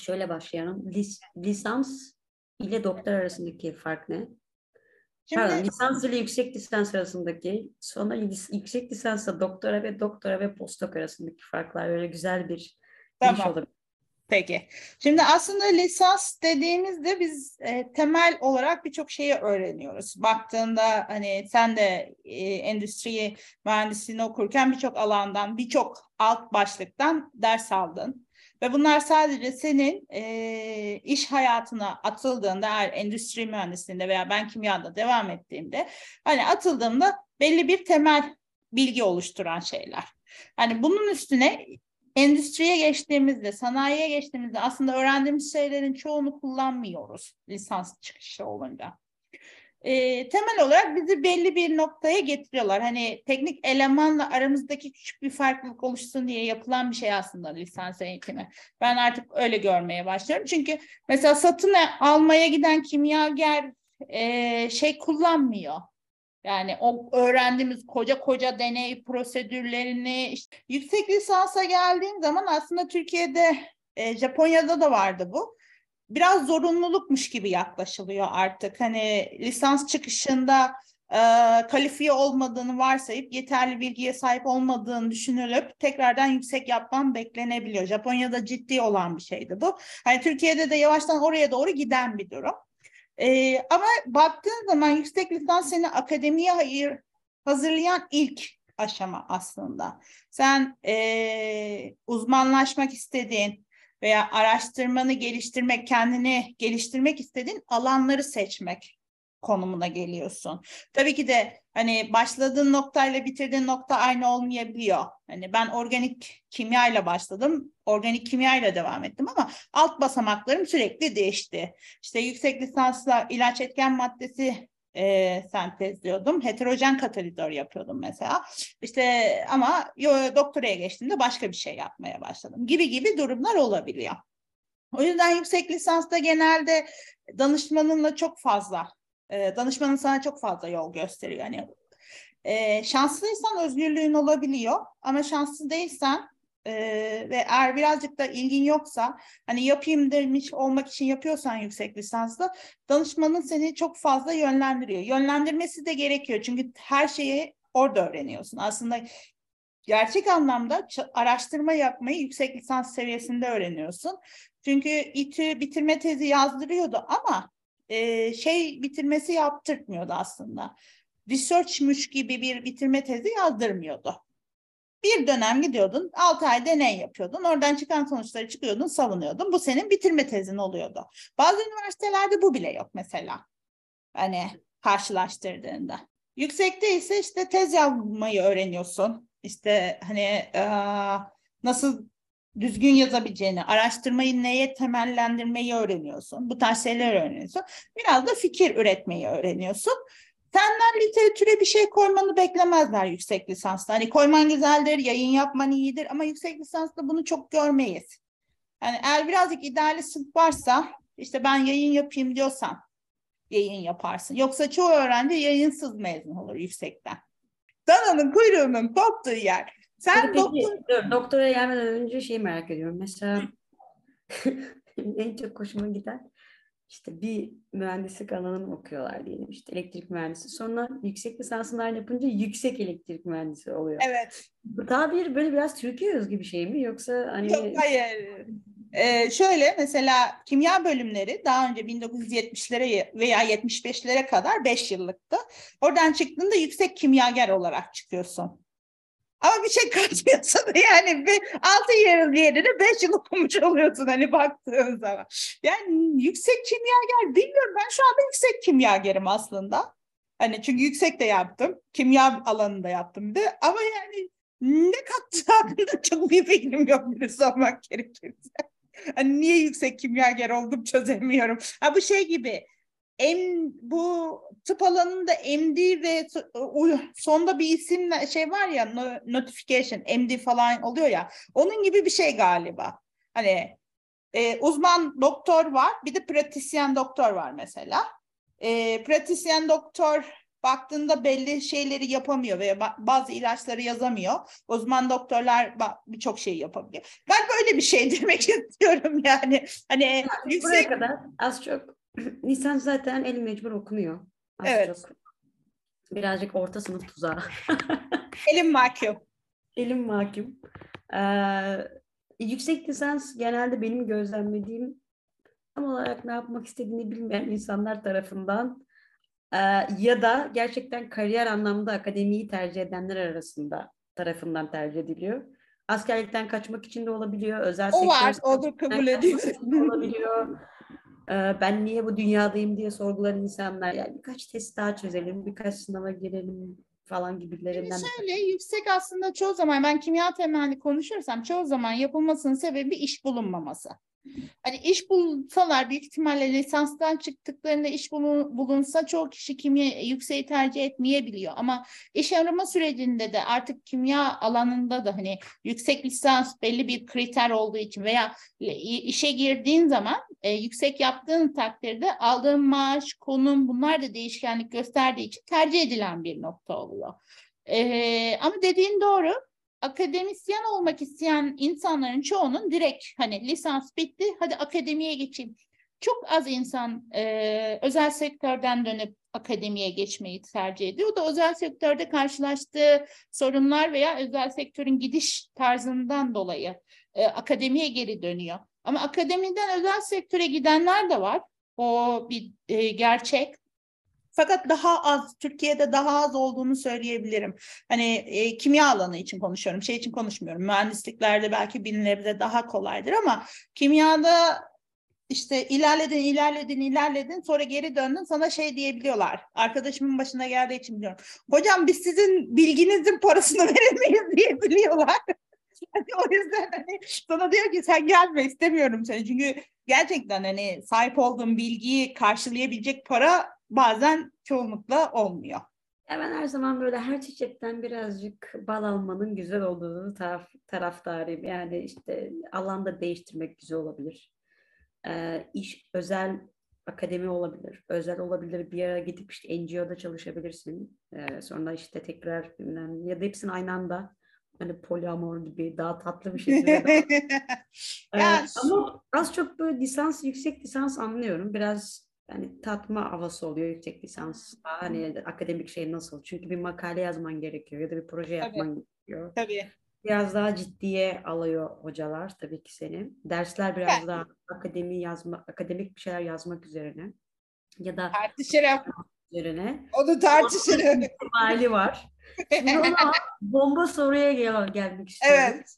şöyle başlayalım. Lis, lisans ile doktor arasındaki fark ne? Şimdi, Pardon, lisans ile yüksek lisans arasındaki, sonra yüksek lisansla doktora ve doktora ve postdoc arasındaki farklar böyle güzel bir tamam. olabilir. Peki. Şimdi aslında lisans dediğimizde biz e, temel olarak birçok şeyi öğreniyoruz. Baktığında hani sen de e, endüstri mühendisliğini okurken birçok alandan, birçok alt başlıktan ders aldın. Ve bunlar sadece senin e, iş hayatına atıldığında eğer endüstri mühendisliğinde veya ben kimyada devam ettiğimde hani atıldığımda belli bir temel bilgi oluşturan şeyler. Hani bunun üstüne endüstriye geçtiğimizde, sanayiye geçtiğimizde aslında öğrendiğimiz şeylerin çoğunu kullanmıyoruz lisans çıkışı olunca. E, temel olarak bizi belli bir noktaya getiriyorlar. Hani teknik elemanla aramızdaki küçük bir farklılık oluşsun diye yapılan bir şey aslında lisans eğitimi. Ben artık öyle görmeye başlıyorum. Çünkü mesela satın almaya giden kimyager e, şey kullanmıyor. Yani o öğrendiğimiz koca koca deney prosedürlerini işte, yüksek lisansa geldiğim zaman aslında Türkiye'de e, Japonya'da da vardı bu. Biraz zorunlulukmuş gibi yaklaşılıyor artık. Hani lisans çıkışında e, kalifiye olmadığını varsayıp yeterli bilgiye sahip olmadığını düşünülüp tekrardan yüksek yapman beklenebiliyor. Japonya'da ciddi olan bir şeydi bu. Hani Türkiye'de de yavaştan oraya doğru giden bir durum. E, ama baktığın zaman yüksek lisans seni akademiye hayır, hazırlayan ilk aşama aslında. Sen e, uzmanlaşmak istediğin veya araştırmanı geliştirmek, kendini geliştirmek istediğin alanları seçmek konumuna geliyorsun. Tabii ki de hani başladığın noktayla bitirdiğin nokta aynı olmayabiliyor. Hani ben organik kimya ile başladım. Organik kimya ile devam ettim ama alt basamaklarım sürekli değişti. İşte yüksek lisansla ilaç etken maddesi e, sentezliyordum. Heterojen katalizör yapıyordum mesela. İşte ama yo, doktoraya geçtiğimde başka bir şey yapmaya başladım. Gibi gibi durumlar olabiliyor. O yüzden yüksek lisansta genelde danışmanınla çok fazla e, danışmanın sana çok fazla yol gösteriyor. Yani e, şanslıysan özgürlüğün olabiliyor ama şanslı değilsen e, ve eğer birazcık da ilgin yoksa hani yapayım demiş olmak için yapıyorsan yüksek lisansla danışmanın seni çok fazla yönlendiriyor. Yönlendirmesi de gerekiyor çünkü her şeyi orada öğreniyorsun. Aslında gerçek anlamda araştırma yapmayı yüksek lisans seviyesinde öğreniyorsun. Çünkü İTÜ bitirme tezi yazdırıyordu ama e, şey bitirmesi yaptırtmıyordu aslında. Research'muş gibi bir bitirme tezi yazdırmıyordu. Bir dönem gidiyordun, 6 ay deney yapıyordun, oradan çıkan sonuçları çıkıyordun, savunuyordun. Bu senin bitirme tezin oluyordu. Bazı üniversitelerde bu bile yok mesela. Hani karşılaştırdığında. Yüksekte ise işte tez yazmayı öğreniyorsun. İşte hani e, nasıl düzgün yazabileceğini, araştırmayı neye temellendirmeyi öğreniyorsun. Bu tarz şeyler öğreniyorsun. Biraz da fikir üretmeyi öğreniyorsun. Senden literatüre bir şey koymanı beklemezler yüksek lisansta. Hani koyman güzeldir, yayın yapman iyidir ama yüksek lisansta bunu çok görmeyiz. Yani eğer birazcık idealist varsa işte ben yayın yapayım diyorsan yayın yaparsın. Yoksa çoğu öğrenci yayınsız mezun olur yüksekten. Dananın kuyruğunun koptuğu yer. Sen doktor... Dur, doktora gelmeden önce şeyi merak ediyorum. Mesela en çok hoşuma gider işte bir mühendislik alanını okuyorlar diyelim işte elektrik mühendisi. Sonra yüksek lisansını yapınca yüksek elektrik mühendisi oluyor. Evet. Bu daha bir böyle biraz Türkiye özgü bir şey mi yoksa hani... Yok hayır. Ee, şöyle mesela kimya bölümleri daha önce 1970'lere veya 75'lere kadar 5 yıllıktı. Oradan çıktığında yüksek kimyager olarak çıkıyorsun. Ama bir şey kaçmıyorsun yani bir 6 yıl yerine 5 yıl okumuş oluyorsun hani baktığın zaman. Yani yüksek kimyager bilmiyorum ben şu anda yüksek kimyagerim aslında. Hani çünkü yüksek de yaptım. Kimya alanında yaptım da ama yani ne kattığı hakkında çok bir fikrim yok bir sormak gerekirse. Hani niye yüksek kimyager oldum çözemiyorum. Ha bu şey gibi M, bu tıp alanında MD ve sonda bir isimle şey var ya notification MD falan oluyor ya onun gibi bir şey galiba. Hani e, uzman doktor var bir de pratisyen doktor var mesela. E, pratisyen doktor baktığında belli şeyleri yapamıyor ve bazı ilaçları yazamıyor. Uzman doktorlar birçok şey yapabiliyor. Ben böyle bir şey demek istiyorum yani. Hani yani yüksek... Buraya kadar az çok lisan zaten el mecbur okunuyor. Az evet. çok. Birazcık orta sınıf tuzağı. Elim mahkum. Elim mahkum. Ee, yüksek lisans genelde benim gözlemlediğim tam olarak ne yapmak istediğini bilmeyen insanlar tarafından e, ya da gerçekten kariyer anlamda akademiyi tercih edenler arasında tarafından tercih ediliyor. Askerlikten kaçmak için de olabiliyor. Özel o var, o da kabul ediyor. olabiliyor. Ee, ben niye bu dünyadayım diye sorgulayan insanlar. Yani birkaç test daha çözelim, birkaç sınava girelim falan gibilerinden. Yani şöyle yüksek aslında çoğu zaman ben kimya temelli konuşursam çoğu zaman yapılmasının sebebi iş bulunmaması. Hani iş bulsalar büyük ihtimalle lisanstan çıktıklarında iş bulunsa çoğu kişi kimya yükseği tercih etmeyebiliyor. Ama iş arama sürecinde de artık kimya alanında da hani yüksek lisans belli bir kriter olduğu için veya işe girdiğin zaman e, yüksek yaptığın takdirde aldığın maaş, konum bunlar da değişkenlik gösterdiği için tercih edilen bir nokta oluyor. E, ama dediğin doğru akademisyen olmak isteyen insanların çoğunun direkt hani lisans bitti hadi akademiye geçeyim. Çok az insan e, özel sektörden dönüp akademiye geçmeyi tercih ediyor. O da özel sektörde karşılaştığı sorunlar veya özel sektörün gidiş tarzından dolayı e, akademiye geri dönüyor. Ama akademiden özel sektöre gidenler de var. O bir e, gerçek. Fakat daha az, Türkiye'de daha az olduğunu söyleyebilirim. Hani e, kimya alanı için konuşuyorum, şey için konuşmuyorum. Mühendisliklerde belki bilinlerde daha kolaydır ama kimyada işte ilerledin, ilerledin, ilerledin sonra geri döndün sana şey diyebiliyorlar. Arkadaşımın başına geldiği için biliyorum. Hocam biz sizin bilginizin parasını veremeyiz diyebiliyorlar. o yüzden hani sana diyor ki sen gelme istemiyorum seni. Çünkü gerçekten hani sahip olduğun bilgiyi karşılayabilecek para bazen çoğunlukla olmuyor. Ya ben her zaman böyle her çiçekten birazcık bal almanın güzel olduğunu taraf, taraftarıyım. Yani işte alanda değiştirmek güzel olabilir. Ee, iş özel akademi olabilir, özel olabilir. Bir yere gidip işte NGO'da çalışabilirsin. Ee, sonra işte tekrar bilmem, ya da hepsini aynı anda hani poliamor gibi daha tatlı bir şey. ee, ama az çok böyle lisans, yüksek lisans anlıyorum. Biraz yani tatma havası oluyor yüksek lisans. Hani akademik şey nasıl? Çünkü bir makale yazman gerekiyor ya da bir proje yapman tabii. gerekiyor. Tabii. Biraz daha ciddiye alıyor hocalar tabii ki seni. Dersler biraz evet. daha akademi yazma, akademik bir şeyler yazmak üzerine. Ya da tartışırım. Üzerine. Onu tartışırım. ihtimali var. Şimdi ona bomba soruya gel gelmek istiyorum. Evet.